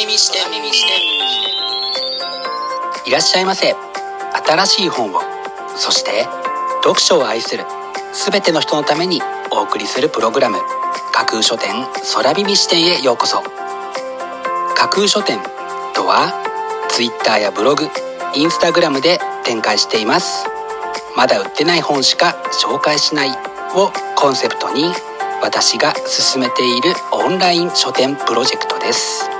耳視点いらっしゃいませ。新しい本を。そして読書を愛する全ての人のためにお送りするプログラム。架空書店空耳視点へようこそ。架空書店とは Twitter やブログインスタグラムで展開しています。まだ売ってない本しか紹介しないをコンセプトに私が進めているオンライン書店プロジェクトです。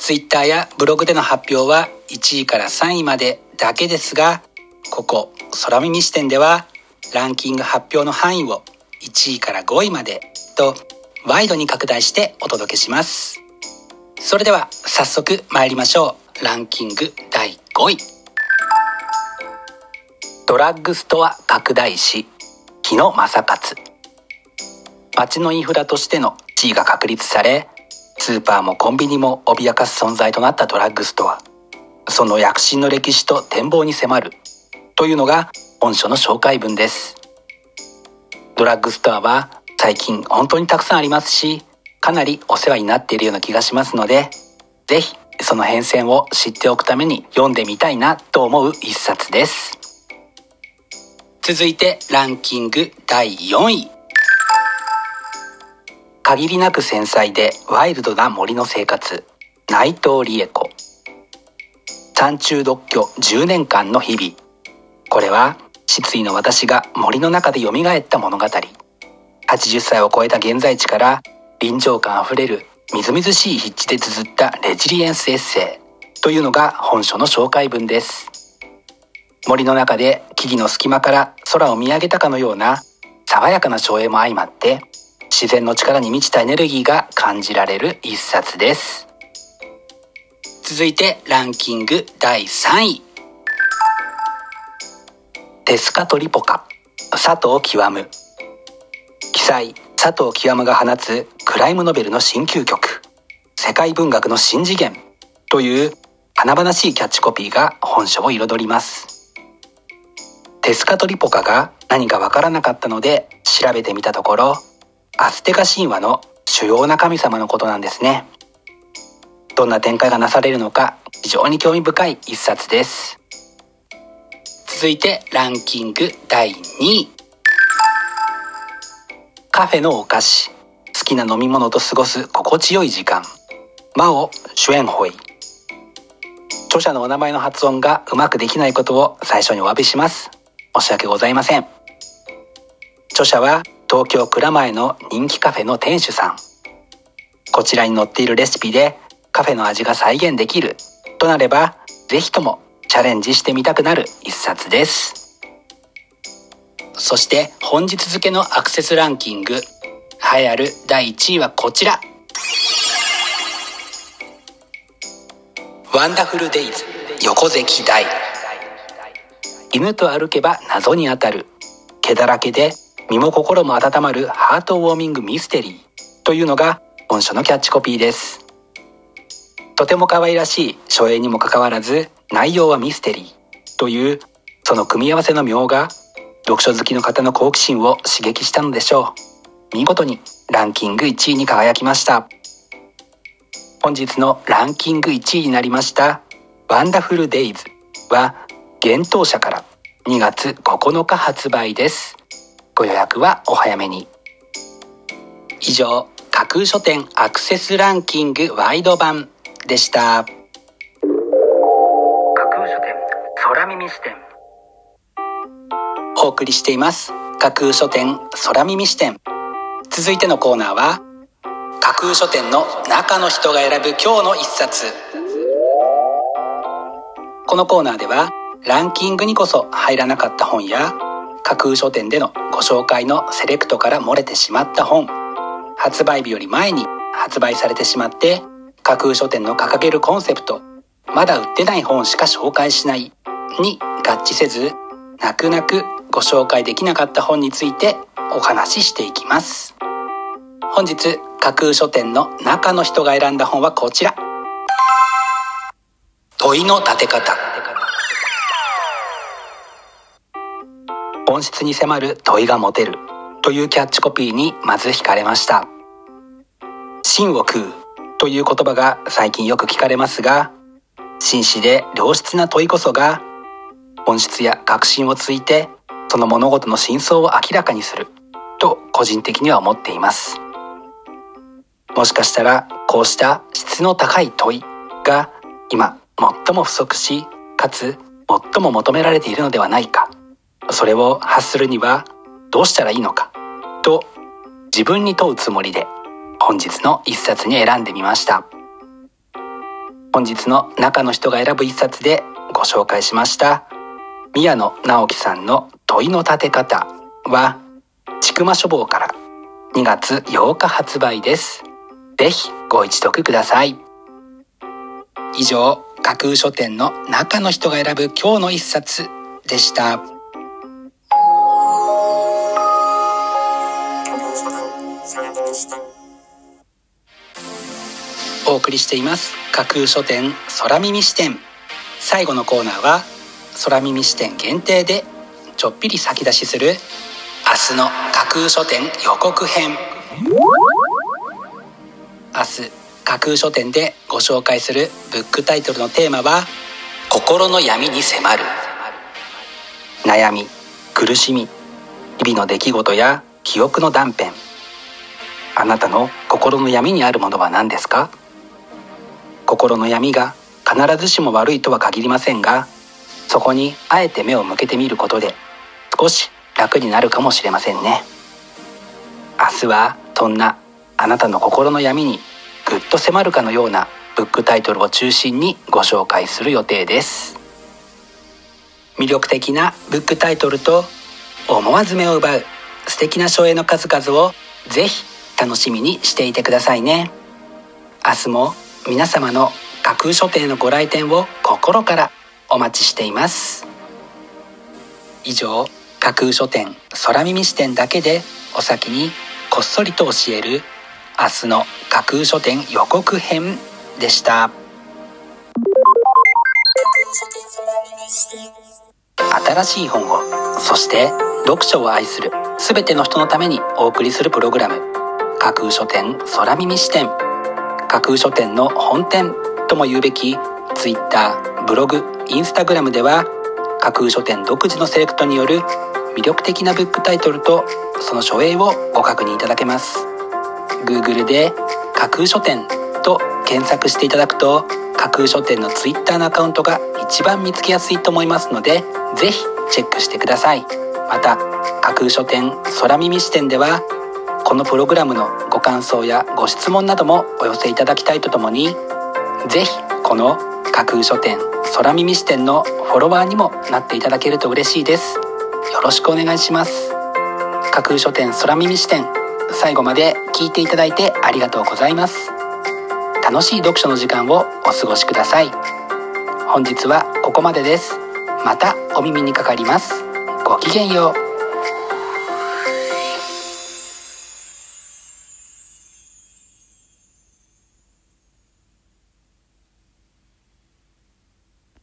Twitter やブログでの発表は1位から3位までだけですがここ空耳視点ではランキング発表の範囲を1位から5位までとワイドに拡大してお届けします。それでは早速参りましょう。ランキング第5位。ドラッグストア拡大し日野正勝街のインフラとしての地位が確立されスーパーもコンビニも脅かす存在となったドラッグストア。その躍進の歴史と展望に迫るというのが本書の紹介文です。ドラッグストアは最近本当にたくさんありますしかなりお世話になっているような気がしますのでぜひその変遷を知っておくために読んでみたいなと思う一冊です。続いてランキング第4位。限りなく繊細でワイルドな森の生活。内藤理恵子。山中独居10年間の日々。これは失意の私が森の中で蘇った物語。80歳を超えた現在地から臨場感あふれるみずみずしい筆致で綴ったレジリエンスエッセイ。というのが本書の紹介文です。森の中で木々の隙間から空を見上げたかのような爽やかな照英も相まって自然の力に満ちたエネルギーが感じられる一冊です。続いてランキング第3位。テスカトリポカ。佐藤極。記載佐藤極が放つクライムノベルの新究極世界文学の新次元。という華々しいキャッチコピーが本書を彩ります。テスカトリポカが何かわからなかったので調べてみたところアステカ神話の主要な神様のことなんですね。どんな展開がなされるのか非常に興味深い一冊です。続いてランキング第2位。カフェのお菓子。好きな飲み物と過ごす心地よい時間。マオ・シュエンホイ。著者のお名前の発音がうまくできないことを最初にお詫びします。申し訳ございません。著者は東京蔵前の人気カフェの店主さん。こちらに載っているレシピでカフェの味が再現できるとなればぜひともチャレンジしてみたくなる一冊です。そして本日付のアクセスランキング栄えある第1位はこちら。ワンダフルデイズ横関大犬と歩けば謎に当たる。毛だらけで身も心も温まるハートウォーミングミステリーというのが本書のキャッチコピーです。とても可愛らしい書影にもかかわらず内容はミステリーというその組み合わせの妙が読書好きの方の好奇心を刺激したのでしょう。見事にランキング1位に輝きました。本日のランキング1位になりましたワンダフルデイズは幻冬舎から2月9日発売です。ご予約はお早めに。以上架空書店アクセスランキングワイド版でした。架空書店空耳視点。お送りしています。架空書店空耳視点。続いてのコーナーは架空書店の中の人が選ぶ今日の一冊。このコーナーではランキングにこそ入らなかった本や架空書店でのご紹介のセレクトから漏れてしまった本。発売日より前に発売されてしまって架空書店の掲げるコンセプトまだ売ってない本しか紹介しないに合致せず泣く泣くご紹介できなかった本についてお話ししていきます。本日架空書店の中の人が選んだ本はこちら。問いの立て方。本質に迫る問いが持てる。というキャッチコピーにまず惹かれました。真を食うという言葉が最近よく聞かれますが真摯で良質な問いこそが本質や確信をついてその物事の真相を明らかにする。と個人的には思っています。もしかしたらこうした質の高い問いが今最も不足しかつ最も求められているのではないか。それを発するにはどうしたらいいのか？と自分に問うつもりで本日の一冊に選んでみました。本日の中の人が選ぶ一冊でご紹介しました。宮野直樹さんの問いの立て方はちくま書房から2月8日発売です。ぜひご一読ください。以上架空書店の中の人が選ぶ今日の一冊でした。お送りしています。架空書店空耳視点。最後のコーナーは空耳視点限定でちょっぴり先出しする明日の架空書店予告編。明日架空書店でご紹介するブックタイトルのテーマは心の闇に迫る。悩み苦しみ日々の出来事や記憶の断片。あなたの心の闇にあるものは何ですか？心の闇が必ずしも悪いとは限りませんがそこにあえて目を向けてみることで少し楽になるかもしれませんね。明日はそんなあなたの心の闇にぐっと迫るかのようなブックタイトルを中心にご紹介する予定です。魅力的なブックタイトルと思わず目を奪う素敵な書影の数々をぜひ楽しみにしていてくださいね。明日も皆様の架空書店のご来店を心からお待ちしています。以上架空書店空耳視点だけでお先にこっそりと教える明日の架空書店予告編でした。新しい本をそして読書を愛する全ての人のためにお送りするプログラム架空書店空耳視点架空書店の本店とも言うべき Twitter ブログ Instagram では架空書店独自のセレクトによる魅力的なブックタイトルとその書影をご確認いただけます。Google で架空書店と検索していただくと架空書店の Twitter のアカウントが一番見つけやすいと思いますのでぜひチェックしてください。また架空書店空耳視点ではこのプログラムのご感想やご質問などもお寄せいただきたいとともにぜひこの架空書店空耳視点のフォロワーにもなっていただけると嬉しいです。よろしくお願いします。架空書店空耳視点最後まで聞いていただいてありがとうございます。楽しい読書の時間をお過ごしください。本日はここまでです。またお耳にかかります。ごきげんよう。